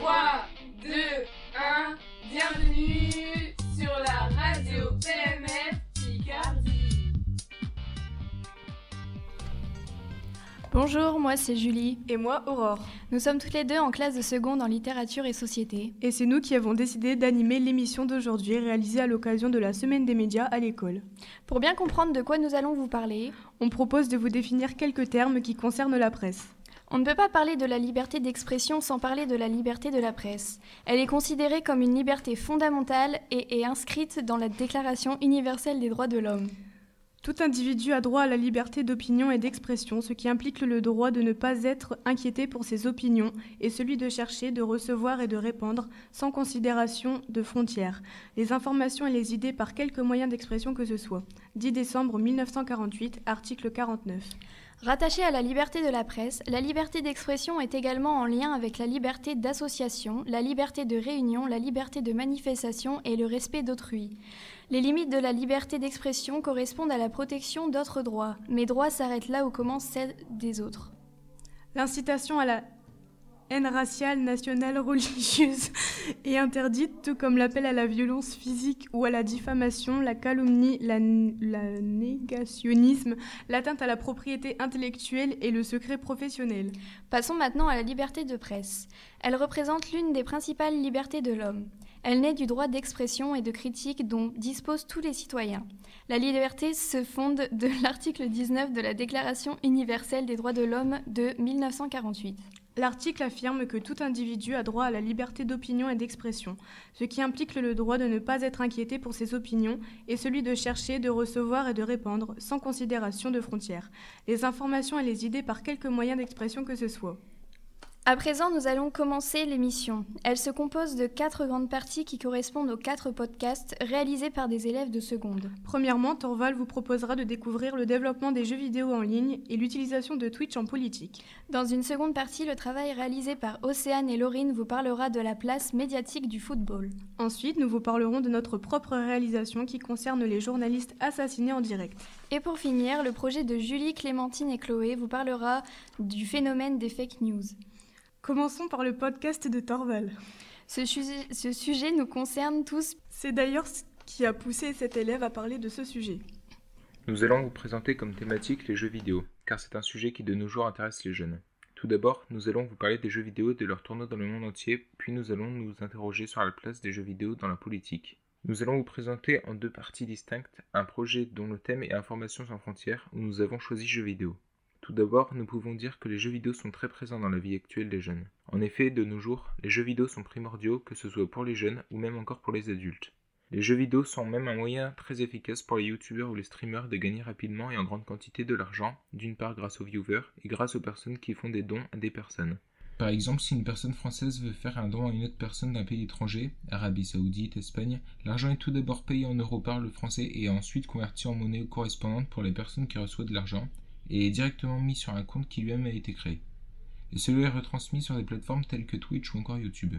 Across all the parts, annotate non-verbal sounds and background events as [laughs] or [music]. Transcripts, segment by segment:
3, 2, 1, bienvenue sur la radio PMF Picardie. Bonjour, moi c'est Julie. Et moi, Aurore. Nous sommes toutes les deux en classe de seconde en littérature et société. Et c'est nous qui avons décidé d'animer l'émission d'aujourd'hui réalisée à l'occasion de la Semaine des médias à l'école. Pour bien comprendre de quoi nous allons vous parler, On propose de vous définir quelques termes qui concernent la presse. On ne peut pas parler de la liberté d'expression sans parler de la liberté de la presse. Elle est considérée comme une liberté fondamentale et est inscrite dans la Déclaration universelle des droits de l'homme. Tout individu a droit à la liberté d'opinion et d'expression, ce qui implique le droit de ne pas être inquiété pour ses opinions et celui de chercher, de recevoir et de répandre, sans considération de frontières, les informations et les idées par quelque moyen d'expression que ce soit. 10 décembre 1948, article 49. Rattachée à la liberté de la presse, la liberté d'expression est également en lien avec la liberté d'association, la liberté de réunion, la liberté de manifestation et le respect d'autrui. Les limites de la liberté d'expression correspondent à la protection d'autres droits, mais droits s'arrêtent là où commencent celles des autres. L'incitation à la haine raciale, nationale, religieuse est interdite, tout comme l'appel à la violence physique ou à la diffamation, la calomnie, la, négationnisme, l'atteinte à la propriété intellectuelle et le secret professionnel. Passons maintenant à la liberté de presse. Elle représente l'une des principales libertés de l'homme. Elle naît du droit d'expression et de critique dont disposent tous les citoyens. La liberté se fonde de [laughs] l'article 19 de la Déclaration universelle des droits de l'homme de 1948. L'article affirme que tout individu a droit à la liberté d'opinion et d'expression, ce qui implique le droit de ne pas être inquiété pour ses opinions et celui de chercher, de recevoir et de répandre, sans considération de frontières, les informations et les idées par quelque moyen d'expression que ce soit. À présent, nous allons commencer l'émission. Elle se compose de quatre grandes parties qui correspondent aux quatre podcasts réalisés par des élèves de seconde. Premièrement, Torval vous proposera de découvrir le développement des jeux vidéo en ligne et l'utilisation de Twitch en politique. Dans une seconde partie, le travail réalisé par Océane et Laurine vous parlera de la place médiatique du football. Ensuite, nous vous parlerons de notre propre réalisation qui concerne les journalistes assassinés en direct. Et pour finir, le projet de Julie, Clémentine et Chloé vous parlera du phénomène des fake news. Commençons par le podcast de Torval. Ce, sujet- ce sujet nous concerne tous. C'est d'ailleurs ce qui a poussé cet élève à parler de ce sujet. Nous allons vous présenter comme thématique les jeux vidéo, car c'est un sujet qui de nos jours intéresse les jeunes. Tout d'abord, nous allons vous parler des jeux vidéo et de leur tournoi dans le monde entier, puis nous allons nous interroger sur la place des jeux vidéo dans la politique. Nous allons vous présenter en deux parties distinctes un projet dont le thème est Information sans frontières, où nous avons choisi jeux vidéo. Tout d'abord, nous pouvons dire que les jeux vidéo sont très présents dans la vie actuelle des jeunes. En effet, de nos jours, les jeux vidéo sont primordiaux, que ce soit pour les jeunes ou même encore pour les adultes. Les jeux vidéo sont même un moyen très efficace pour les youtubeurs ou les streamers de gagner rapidement et en grande quantité de l'argent, d'une part grâce aux viewers et grâce aux personnes qui font des dons à des personnes. Par exemple, si une personne française veut faire un don à une autre personne d'un pays étranger, Arabie Saoudite, Espagne, l'argent est tout d'abord payé en euros par le français et ensuite converti en monnaie correspondante pour les personnes qui reçoivent de l'argent et est directement mis sur un compte qui lui-même a été créé. Et cela est retransmis sur des plateformes telles que Twitch ou encore YouTube.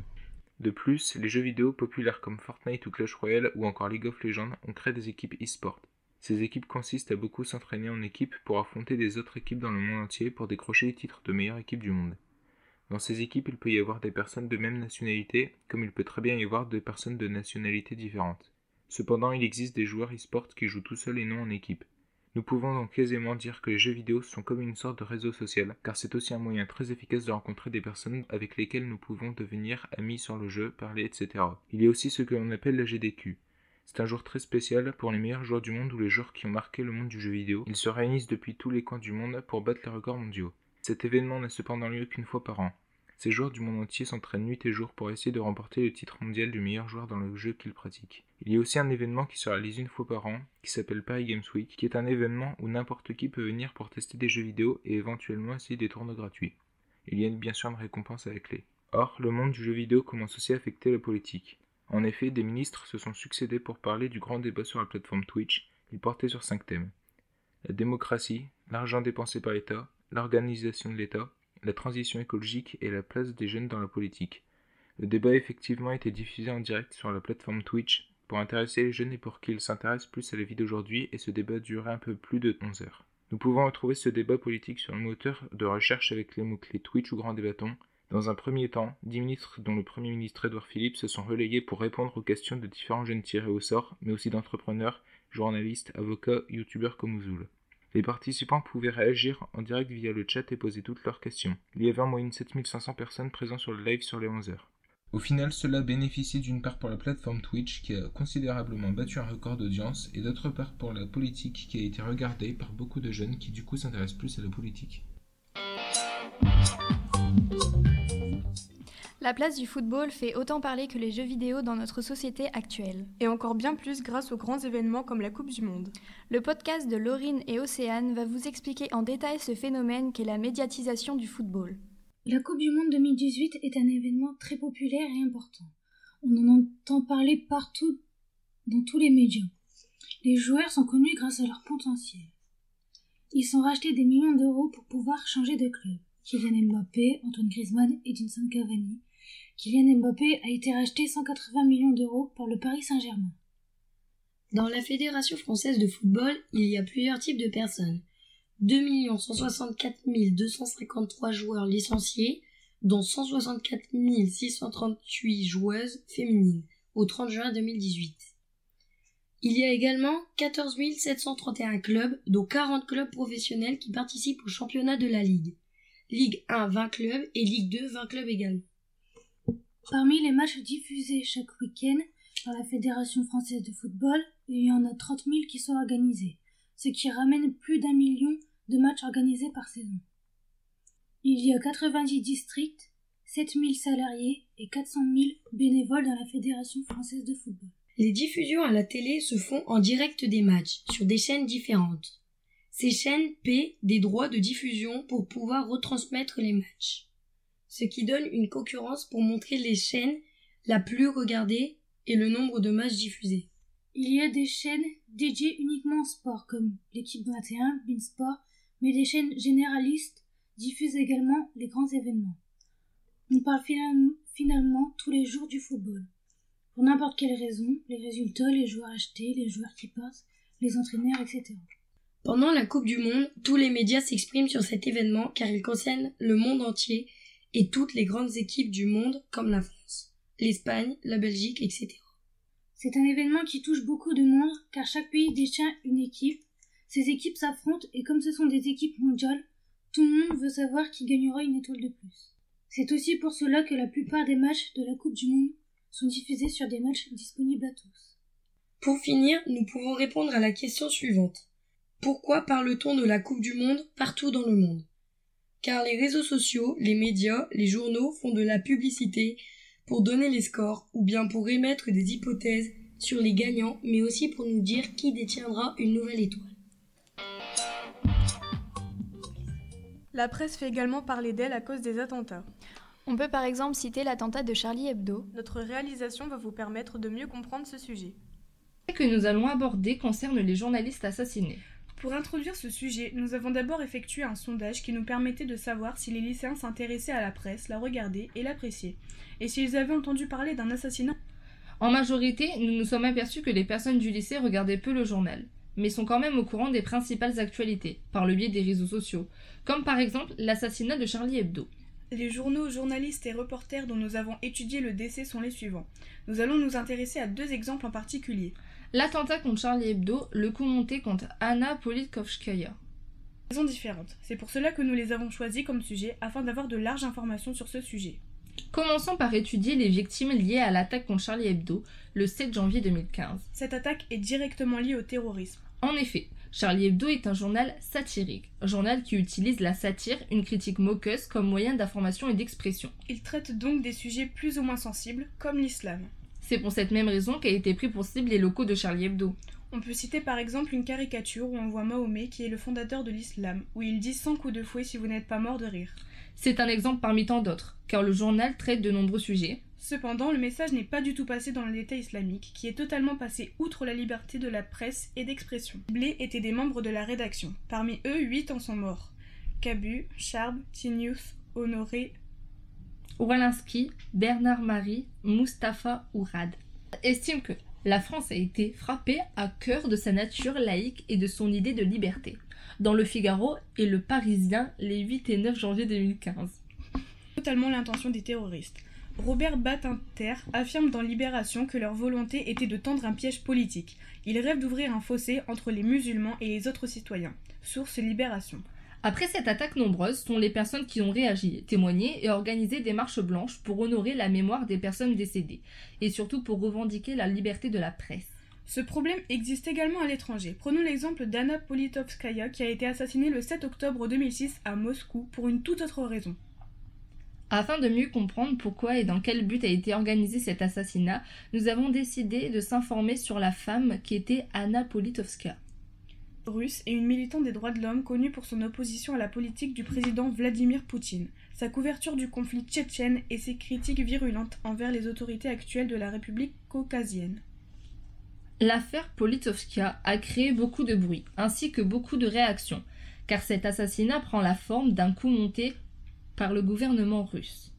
De plus, les jeux vidéo populaires comme Fortnite ou Clash Royale ou encore League of Legends ont créé des équipes e-sport. Ces équipes consistent à beaucoup s'entraîner en équipe pour affronter des autres équipes dans le monde entier pour décrocher les titres de meilleure équipe du monde. Dans ces équipes, il peut y avoir des personnes de même nationalité, comme il peut très bien y avoir des personnes de nationalités différentes. Cependant, il existe des joueurs e-sport qui jouent tout seuls et non en équipe. Nous pouvons donc aisément dire que les jeux vidéo sont comme une sorte de réseau social, car c'est aussi un moyen très efficace de rencontrer des personnes avec lesquelles nous pouvons devenir amis sur le jeu, parler, etc. Il y a aussi ce que l'on appelle la GDQ. C'est un jour très spécial pour les meilleurs joueurs du monde ou les joueurs qui ont marqué le monde du jeu vidéo. Ils se réunissent depuis tous les coins du monde pour battre les records mondiaux. Cet événement n'a cependant lieu qu'une fois par an. Ces joueurs du monde entier s'entraînent nuit et jour pour essayer de remporter le titre mondial du meilleur joueur dans le jeu qu'ils pratiquent. Il y a aussi un événement qui se réalise une fois par an, qui s'appelle Paris Games Week, qui est un événement où n'importe qui peut venir pour tester des jeux vidéo et éventuellement essayer des tournois gratuits. Il y a bien sûr une récompense à la clé. Or, le monde du jeu vidéo commence aussi à affecter la politique. En effet, des ministres se sont succédés pour parler du grand débat sur la plateforme Twitch. Il portait sur cinq thèmes. La démocratie, l'argent dépensé par l'État, l'organisation de l'État, la transition écologique et la place des jeunes dans la politique. Le débat a effectivement été diffusé en direct sur la plateforme Twitch pour intéresser les jeunes et pour qu'ils s'intéressent plus à la vie d'aujourd'hui et ce débat duré un peu plus de 11 heures. Nous pouvons retrouver ce débat politique sur le moteur de recherche avec les mots-clés Twitch ou Grand Débattons, Dans un premier temps, dix ministres, dont le Premier ministre Édouard Philippe, se sont relayés pour répondre aux questions de différents jeunes tirés au sort, mais aussi d'entrepreneurs, journalistes, avocats, youtubeurs comme Ouzoul. Les participants pouvaient réagir en direct via le chat et poser toutes leurs questions. Il y avait en moyenne 7500 personnes présentes sur le live sur les 11 heures. Au final, cela bénéficie d'une part pour la plateforme Twitch qui a considérablement battu un record d'audience et d'autre part pour la politique qui a été regardée par beaucoup de jeunes qui du coup s'intéressent plus à la politique. La place du football fait autant parler que les jeux vidéo dans notre société actuelle. Et encore bien plus grâce aux grands événements comme la Coupe du Monde. Le podcast de Laurine et Océane va vous expliquer en détail ce phénomène qu'est la médiatisation du football. La Coupe du Monde 2018 est un événement très populaire et important. On en entend parler partout dans tous les médias. Les joueurs sont connus grâce à leur potentiel. Ils sont rachetés des millions d'euros pour pouvoir changer de club. Kylian Mbappé, Antoine Griezmann, Edinson Cavani. Kylian Mbappé a été racheté 180 millions d'euros par le Paris Saint-Germain. Dans la Fédération française de football, il y a plusieurs types de personnes. 2 164 253 joueurs licenciés, dont 164 638 joueuses féminines au 30 juin 2018. Il y a également 14 731 clubs, dont 40 clubs professionnels qui participent au championnat de la Ligue. Ligue 1, 20 clubs et Ligue 2, 20 clubs également. Parmi les matchs diffusés chaque week-end par la Fédération française de football, il y en a 30 000 qui sont organisés, ce qui ramène plus d'un million de matchs organisés par saison. Il y a 90 districts, 7000 salariés et 400 000 bénévoles dans la Fédération française de football. Les diffusions à la télé se font en direct des matchs, sur des chaînes différentes. Ces chaînes paient des droits de diffusion pour pouvoir retransmettre les matchs, ce qui donne une concurrence pour montrer les chaînes la plus regardée et le nombre de matchs diffusés. Il y a des chaînes dédiées uniquement au sport comme l'équipe 21, Beansport mais les chaînes généralistes diffusent également les grands événements. On parle finalement tous les jours du football. Pour n'importe quelle raison, les résultats, les joueurs achetés, les joueurs qui passent, les entraîneurs, etc. Pendant la Coupe du Monde, tous les médias s'expriment sur cet événement car il concerne le monde entier et toutes les grandes équipes du monde comme la France, l'Espagne, la Belgique, etc. C'est un événement qui touche beaucoup de monde car chaque pays détient une équipe ces équipes s'affrontent et comme ce sont des équipes mondiales, tout le monde veut savoir qui gagnera une étoile de plus. C'est aussi pour cela que la plupart des matchs de la Coupe du Monde sont diffusés sur des matchs disponibles à tous. Pour finir, nous pouvons répondre à la question suivante. Pourquoi parle-t-on de la Coupe du Monde partout dans le monde? Car les réseaux sociaux, les médias, les journaux font de la publicité pour donner les scores ou bien pour émettre des hypothèses sur les gagnants, mais aussi pour nous dire qui détiendra une nouvelle étoile. La presse fait également parler d'elle à cause des attentats. On peut par exemple citer l'attentat de Charlie Hebdo. Notre réalisation va vous permettre de mieux comprendre ce sujet. Ce que nous allons aborder concerne les journalistes assassinés. Pour introduire ce sujet, nous avons d'abord effectué un sondage qui nous permettait de savoir si les lycéens s'intéressaient à la presse, la regardaient et l'appréciaient, et s'ils avaient entendu parler d'un assassinat. En majorité, nous nous sommes aperçus que les personnes du lycée regardaient peu le journal mais sont quand même au courant des principales actualités, par le biais des réseaux sociaux, comme par exemple l'assassinat de Charlie Hebdo. Les journaux, journalistes et reporters dont nous avons étudié le décès sont les suivants. Nous allons nous intéresser à deux exemples en particulier. L'attentat contre Charlie Hebdo, le coup monté contre Anna Politkovskaya. Raisons différentes. C'est pour cela que nous les avons choisis comme sujet afin d'avoir de larges informations sur ce sujet. Commençons par étudier les victimes liées à l'attaque contre Charlie Hebdo le 7 janvier 2015. Cette attaque est directement liée au terrorisme. En effet, Charlie Hebdo est un journal satirique, un journal qui utilise la satire, une critique moqueuse, comme moyen d'information et d'expression. Il traite donc des sujets plus ou moins sensibles, comme l'islam. C'est pour cette même raison qu'a été pris pour cible les locaux de Charlie Hebdo. On peut citer par exemple une caricature où on voit Mahomet qui est le fondateur de l'islam, où il dit sans coup de fouet si vous n'êtes pas mort de rire. C'est un exemple parmi tant d'autres, car le journal traite de nombreux sujets, Cependant, le message n'est pas du tout passé dans l'État islamique, qui est totalement passé outre la liberté de la presse et d'expression. Blé étaient des membres de la rédaction. Parmi eux, huit en sont morts. Cabu, Charb, Tinius, Honoré, Walinski, Bernard Marie, Mustapha Ourad estiment que la France a été frappée à cœur de sa nature laïque et de son idée de liberté. Dans le Figaro et le Parisien les 8 et 9 janvier 2015. totalement l'intention des terroristes. Robert Badinter affirme dans Libération que leur volonté était de tendre un piège politique. Ils rêvent d'ouvrir un fossé entre les musulmans et les autres citoyens. Source Libération. Après cette attaque nombreuse sont les personnes qui ont réagi, témoigné et organisé des marches blanches pour honorer la mémoire des personnes décédées, et surtout pour revendiquer la liberté de la presse. Ce problème existe également à l'étranger. Prenons l'exemple d'Anna Politovskaya qui a été assassinée le 7 octobre 2006 à Moscou pour une toute autre raison. Afin de mieux comprendre pourquoi et dans quel but a été organisé cet assassinat, nous avons décidé de s'informer sur la femme qui était Anna Politovska. Russe et une militante des droits de l'homme connue pour son opposition à la politique du président Vladimir Poutine, sa couverture du conflit tchétchène et ses critiques virulentes envers les autorités actuelles de la République caucasienne. L'affaire Politovska a créé beaucoup de bruit, ainsi que beaucoup de réactions, car cet assassinat prend la forme d'un coup monté par le gouvernement russe.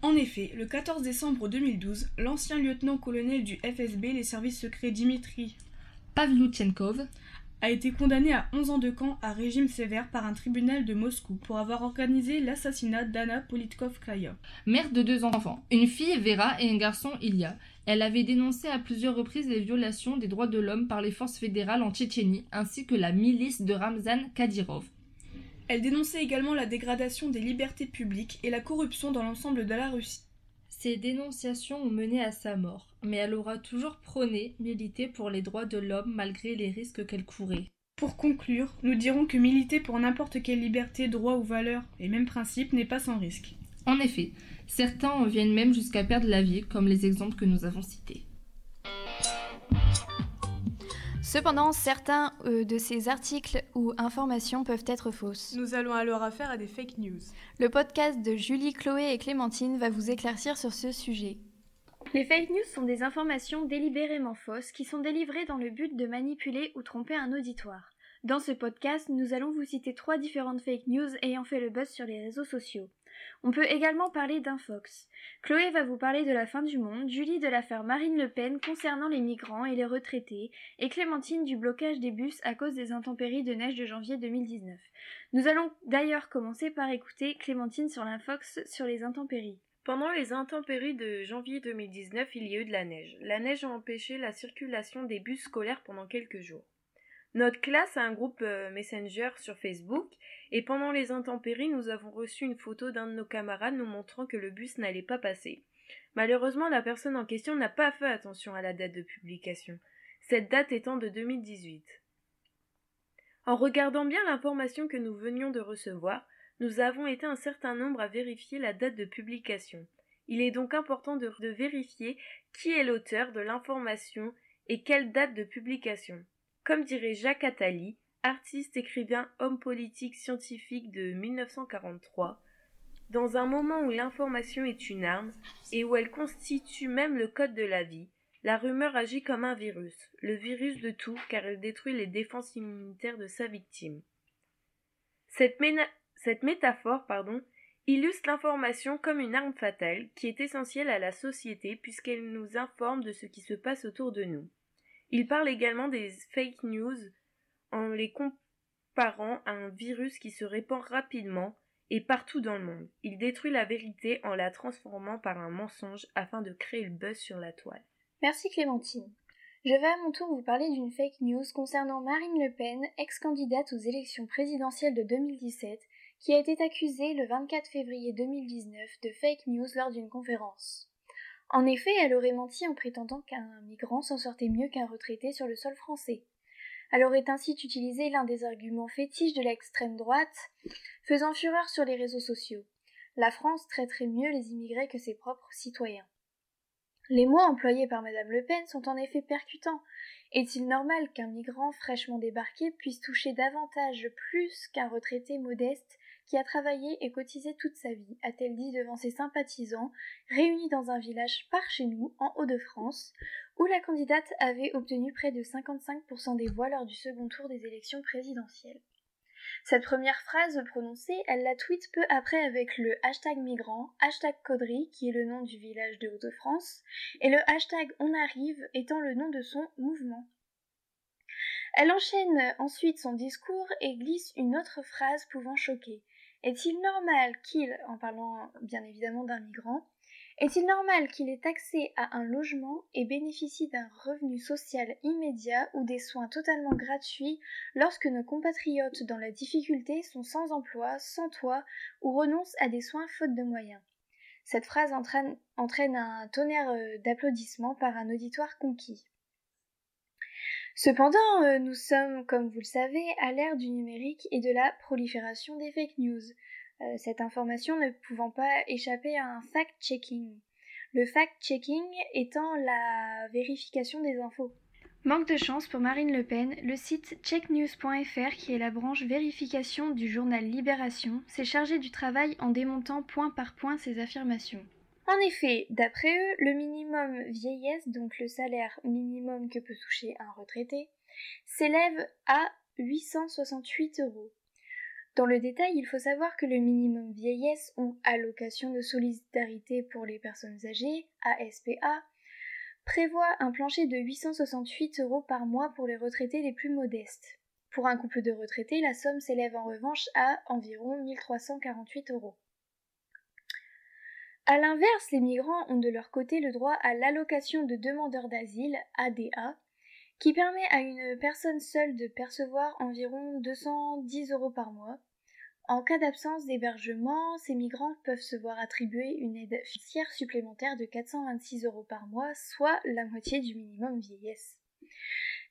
En effet, le 14 décembre 2012, l'ancien lieutenant-colonel du FSB, les services secrets Dimitri Pavluchenkov a été condamné à 11 ans de camp à régime sévère par un tribunal de Moscou pour avoir organisé l'assassinat d'Anna Politkovskaya. Mère de deux enfants, une fille Vera et un garçon Ilya, elle avait dénoncé à plusieurs reprises les violations des droits de l'homme par les forces fédérales en Tchétchénie ainsi que la milice de Ramzan Kadyrov. Elle dénonçait également la dégradation des libertés publiques et la corruption dans l'ensemble de la Russie. Ces dénonciations ont mené à sa mort, mais elle aura toujours prôné, milité pour les droits de l'homme malgré les risques qu'elle courait. Pour conclure, nous dirons que militer pour n'importe quelle liberté, droit ou valeur, et même principe, n'est pas sans risque. En effet, certains en viennent même jusqu'à perdre la vie, comme les exemples que nous avons cités. Cependant, certains euh, de ces articles ou informations peuvent être fausses. Nous allons alors affaire à des fake news. Le podcast de Julie, Chloé et Clémentine va vous éclaircir sur ce sujet. Les fake news sont des informations délibérément fausses qui sont délivrées dans le but de manipuler ou tromper un auditoire. Dans ce podcast, nous allons vous citer trois différentes fake news ayant fait le buzz sur les réseaux sociaux. On peut également parler d'un fox. Chloé va vous parler de la fin du monde, Julie de l'affaire Marine Le Pen concernant les migrants et les retraités, et Clémentine du blocage des bus à cause des intempéries de neige de janvier 2019. Nous allons d'ailleurs commencer par écouter Clémentine sur l'infox sur les intempéries. Pendant les intempéries de janvier 2019, il y a eu de la neige. La neige a empêché la circulation des bus scolaires pendant quelques jours. Notre classe a un groupe euh, Messenger sur Facebook et pendant les intempéries, nous avons reçu une photo d'un de nos camarades nous montrant que le bus n'allait pas passer. Malheureusement, la personne en question n'a pas fait attention à la date de publication, cette date étant de 2018. En regardant bien l'information que nous venions de recevoir, nous avons été un certain nombre à vérifier la date de publication. Il est donc important de, de vérifier qui est l'auteur de l'information et quelle date de publication. Comme dirait Jacques Attali, artiste, écrivain, homme politique, scientifique de 1943, dans un moment où l'information est une arme et où elle constitue même le code de la vie, la rumeur agit comme un virus, le virus de tout car elle détruit les défenses immunitaires de sa victime. Cette, cette métaphore pardon, illustre l'information comme une arme fatale qui est essentielle à la société puisqu'elle nous informe de ce qui se passe autour de nous. Il parle également des fake news en les comparant à un virus qui se répand rapidement et partout dans le monde. Il détruit la vérité en la transformant par un mensonge afin de créer le buzz sur la toile. Merci Clémentine. Je vais à mon tour vous parler d'une fake news concernant Marine Le Pen, ex-candidate aux élections présidentielles de 2017, qui a été accusée le 24 février 2019 de fake news lors d'une conférence. En effet, elle aurait menti en prétendant qu'un migrant s'en sortait mieux qu'un retraité sur le sol français. Elle aurait ainsi utilisé l'un des arguments fétiches de l'extrême droite, faisant fureur sur les réseaux sociaux. La France traiterait mieux les immigrés que ses propres citoyens. Les mots employés par Madame Le Pen sont en effet percutants. Est-il normal qu'un migrant fraîchement débarqué puisse toucher davantage plus qu'un retraité modeste qui a travaillé et cotisé toute sa vie, a-t-elle dit devant ses sympathisants, réunis dans un village par chez nous, en Hauts-de-France, où la candidate avait obtenu près de 55% des voix lors du second tour des élections présidentielles. Cette première phrase prononcée, elle la tweet peu après avec le hashtag migrant, hashtag Caudry, qui est le nom du village de Hauts-de-France, et le hashtag On arrive étant le nom de son mouvement. Elle enchaîne ensuite son discours et glisse une autre phrase pouvant choquer. Est-il normal qu'il, en parlant bien évidemment d'un migrant, est-il normal qu'il ait accès à un logement et bénéficie d'un revenu social immédiat ou des soins totalement gratuits lorsque nos compatriotes dans la difficulté sont sans emploi, sans toit ou renoncent à des soins faute de moyens? Cette phrase entraîne, entraîne un tonnerre euh, d'applaudissements par un auditoire conquis. Cependant, euh, nous sommes, comme vous le savez, à l'ère du numérique et de la prolifération des fake news. Euh, cette information ne pouvant pas échapper à un fact-checking. Le fact-checking étant la vérification des infos. Manque de chance pour Marine Le Pen, le site checknews.fr, qui est la branche vérification du journal Libération, s'est chargé du travail en démontant point par point ces affirmations. En effet, d'après eux, le minimum vieillesse, donc le salaire minimum que peut toucher un retraité, s'élève à 868 euros. Dans le détail, il faut savoir que le minimum vieillesse ou allocation de solidarité pour les personnes âgées, ASPA, prévoit un plancher de 868 euros par mois pour les retraités les plus modestes. Pour un couple de retraités, la somme s'élève en revanche à environ 1348 euros. A l'inverse, les migrants ont de leur côté le droit à l'allocation de demandeurs d'asile, ADA, qui permet à une personne seule de percevoir environ 210 euros par mois. En cas d'absence d'hébergement, ces migrants peuvent se voir attribuer une aide financière supplémentaire de 426 euros par mois, soit la moitié du minimum vieillesse.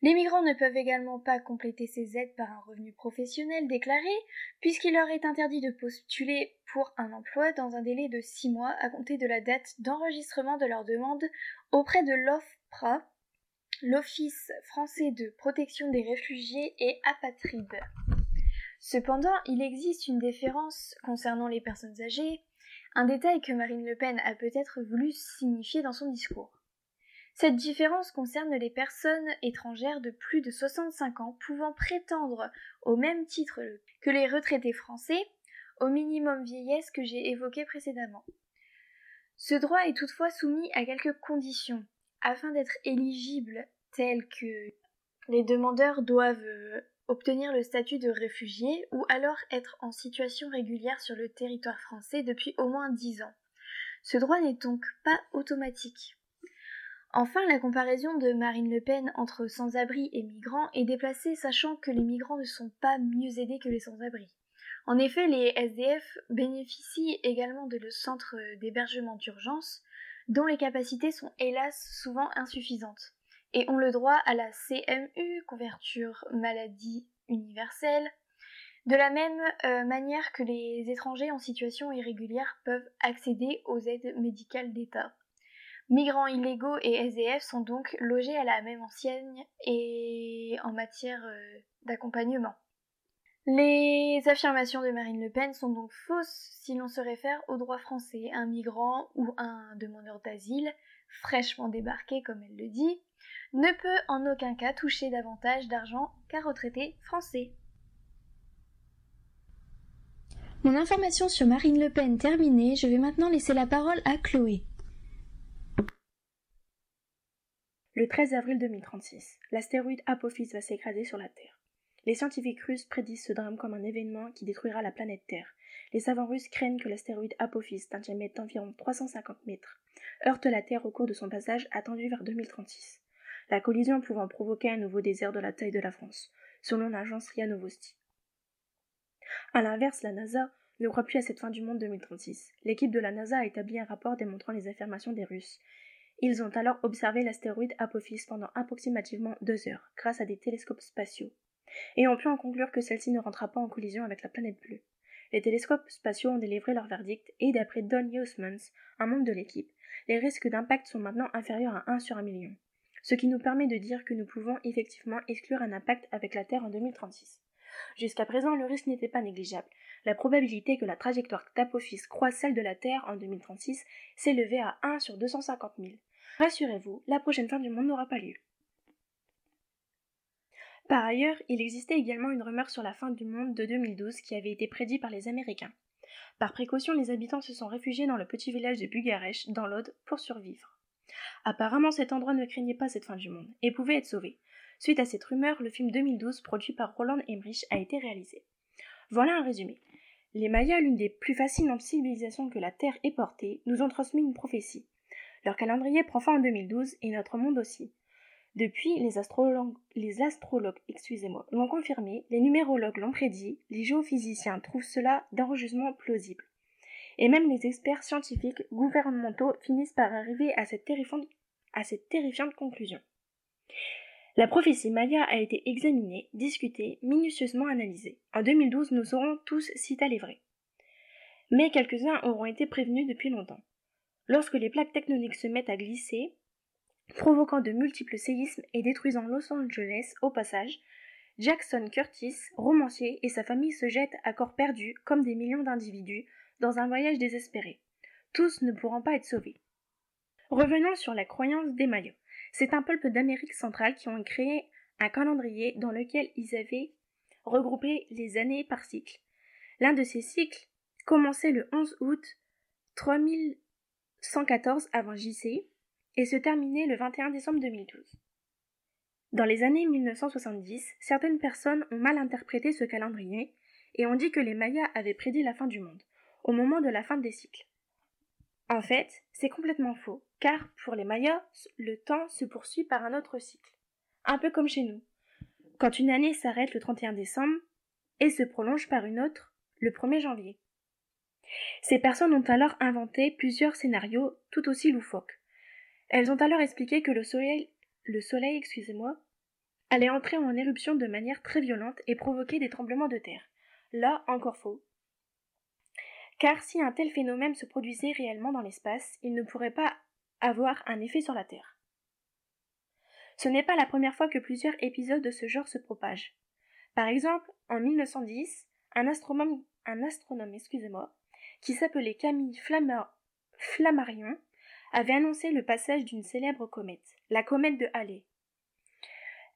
Les migrants ne peuvent également pas compléter ces aides par un revenu professionnel déclaré, puisqu'il leur est interdit de postuler pour un emploi dans un délai de six mois à compter de la date d'enregistrement de leur demande auprès de l'OFPRA, l'Office français de protection des réfugiés et apatrides. Cependant, il existe une différence concernant les personnes âgées, un détail que Marine Le Pen a peut-être voulu signifier dans son discours. Cette différence concerne les personnes étrangères de plus de 65 ans pouvant prétendre au même titre que les retraités français au minimum vieillesse que j'ai évoqué précédemment. Ce droit est toutefois soumis à quelques conditions. Afin d'être éligible, telles que les demandeurs doivent euh, obtenir le statut de réfugié ou alors être en situation régulière sur le territoire français depuis au moins 10 ans. Ce droit n'est donc pas automatique. Enfin, la comparaison de Marine Le Pen entre sans-abri et migrants est déplacée sachant que les migrants ne sont pas mieux aidés que les sans-abri. En effet, les SDF bénéficient également de le centre d'hébergement d'urgence, dont les capacités sont hélas souvent insuffisantes, et ont le droit à la CMU, couverture maladie universelle, de la même euh, manière que les étrangers en situation irrégulière peuvent accéder aux aides médicales d'État. Migrants illégaux et SDF sont donc logés à la même enseigne et en matière euh, d'accompagnement. Les affirmations de Marine Le Pen sont donc fausses si l'on se réfère au droit français. Un migrant ou un demandeur d'asile, fraîchement débarqué comme elle le dit, ne peut en aucun cas toucher davantage d'argent qu'un retraité français. Mon information sur Marine Le Pen terminée, je vais maintenant laisser la parole à Chloé. Le 13 avril 2036, l'astéroïde Apophis va s'écraser sur la Terre. Les scientifiques russes prédisent ce drame comme un événement qui détruira la planète Terre. Les savants russes craignent que l'astéroïde Apophis, d'un diamètre d'environ 350 mètres, heurte la Terre au cours de son passage attendu vers 2036. La collision pouvant provoquer un nouveau désert de la taille de la France, selon l'agence RIA Novosti. A l'inverse, la NASA ne croit plus à cette fin du monde 2036. L'équipe de la NASA a établi un rapport démontrant les affirmations des Russes ils ont alors observé l'astéroïde Apophis pendant approximativement deux heures, grâce à des télescopes spatiaux, et ont pu en conclure que celle-ci ne rentra pas en collision avec la planète bleue. Les télescopes spatiaux ont délivré leur verdict, et d'après Don Huysmans, un membre de l'équipe, les risques d'impact sont maintenant inférieurs à 1 sur un million, ce qui nous permet de dire que nous pouvons effectivement exclure un impact avec la Terre en 2036. Jusqu'à présent, le risque n'était pas négligeable. La probabilité que la trajectoire d'Apophis croise celle de la Terre en 2036 s'élevait à 1 sur 250 000. Rassurez-vous, la prochaine fin du monde n'aura pas lieu. Par ailleurs, il existait également une rumeur sur la fin du monde de 2012 qui avait été prédite par les Américains. Par précaution, les habitants se sont réfugiés dans le petit village de Bugarech, dans l'Aude, pour survivre. Apparemment, cet endroit ne craignait pas cette fin du monde et pouvait être sauvé. Suite à cette rumeur, le film 2012, produit par Roland Emmerich, a été réalisé. Voilà un résumé. Les Mayas, l'une des plus fascinantes civilisations que la Terre ait portée, nous ont transmis une prophétie. Leur calendrier prend fin en 2012 et notre monde aussi. Depuis, les astrologues, l'ont confirmé, les numérologues l'ont prédit, les géophysiciens trouvent cela dangereusement plausible. Et même les experts scientifiques gouvernementaux finissent par arriver à cette terrifiante, conclusion. La prophétie Maya a été examinée, discutée, minutieusement analysée. En 2012, nous saurons tous si elle est. Mais quelques-uns auront été prévenus depuis longtemps. Lorsque les plaques tectoniques se mettent à glisser, provoquant de multiples séismes et détruisant Los Angeles au passage, Jackson Curtis, romancier, et sa famille se jettent à corps perdu, comme des millions d'individus, dans un voyage désespéré. Tous ne pourront pas être sauvés. Revenons sur la croyance des Mayas. C'est un peuple d'Amérique centrale qui ont créé un calendrier dans lequel ils avaient regroupé les années par cycle. L'un de ces cycles commençait le 11 août 3114 avant JC et se terminait le 21 décembre 2012. Dans les années 1970, certaines personnes ont mal interprété ce calendrier et ont dit que les Mayas avaient prédit la fin du monde, au moment de la fin des cycles. En fait, c'est complètement faux, car pour les Mayas, le temps se poursuit par un autre cycle, un peu comme chez nous. Quand une année s'arrête le 31 décembre et se prolonge par une autre le 1er janvier. Ces personnes ont alors inventé plusieurs scénarios tout aussi loufoques, elles ont alors expliqué que le soleil, le soleil, excusez-moi, allait entrer en éruption de manière très violente et provoquer des tremblements de terre. Là, encore faux. Car si un tel phénomène se produisait réellement dans l'espace, il ne pourrait pas avoir un effet sur la Terre. Ce n'est pas la première fois que plusieurs épisodes de ce genre se propagent. Par exemple, en 1910, un astronome, un astronome excusez-moi, qui s'appelait Camille Flammarion avait annoncé le passage d'une célèbre comète, la comète de Halley.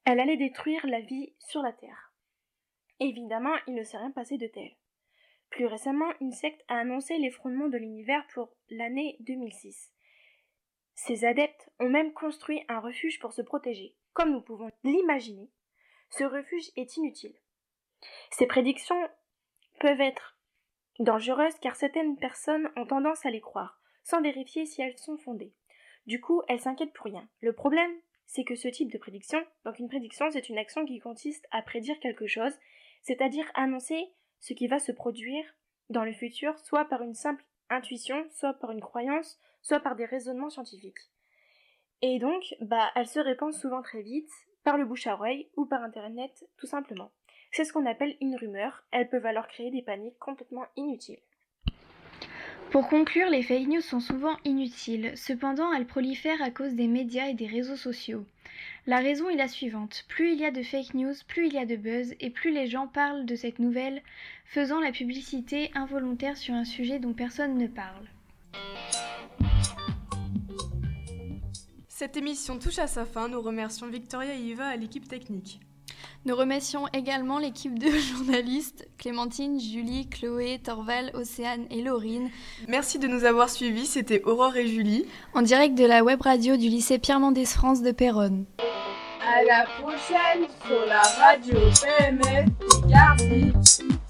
Elle allait détruire la vie sur la Terre. Évidemment, il ne s'est rien passé de tel. Plus récemment, une secte a annoncé l'effondrement de l'univers pour l'année 2006. Ces adeptes ont même construit un refuge pour se protéger. Comme nous pouvons l'imaginer, ce refuge est inutile. Ces prédictions peuvent être dangereuses car certaines personnes ont tendance à les croire sans vérifier si elles sont fondées. Du coup, elles s'inquiètent pour rien. Le problème, c'est que ce type de prédiction, donc une prédiction, c'est une action qui consiste à prédire quelque chose, c'est-à-dire annoncer ce qui va se produire dans le futur, soit par une simple intuition, soit par une croyance, soit par des raisonnements scientifiques. Et donc, bah, elle se répand souvent très vite, par le bouche à oreille ou par internet, tout simplement. C'est ce qu'on appelle une rumeur, elles peuvent alors créer des paniques complètement inutiles. Pour conclure, les fake news sont souvent inutiles, cependant elles prolifèrent à cause des médias et des réseaux sociaux. La raison est la suivante, plus il y a de fake news, plus il y a de buzz, et plus les gens parlent de cette nouvelle, faisant la publicité involontaire sur un sujet dont personne ne parle. Cette émission touche à sa fin, nous remercions Victoria et Eva à l'équipe technique. Nous remercions également l'équipe de [laughs] journalistes Clémentine, Julie, Chloé, Torval, Océane et Laurine. Merci de nous avoir suivis, c'était Aurore et Julie. En direct de la web radio du lycée Pierre Mendès France de Péronne. À la prochaine sur la radio PMF Picardie.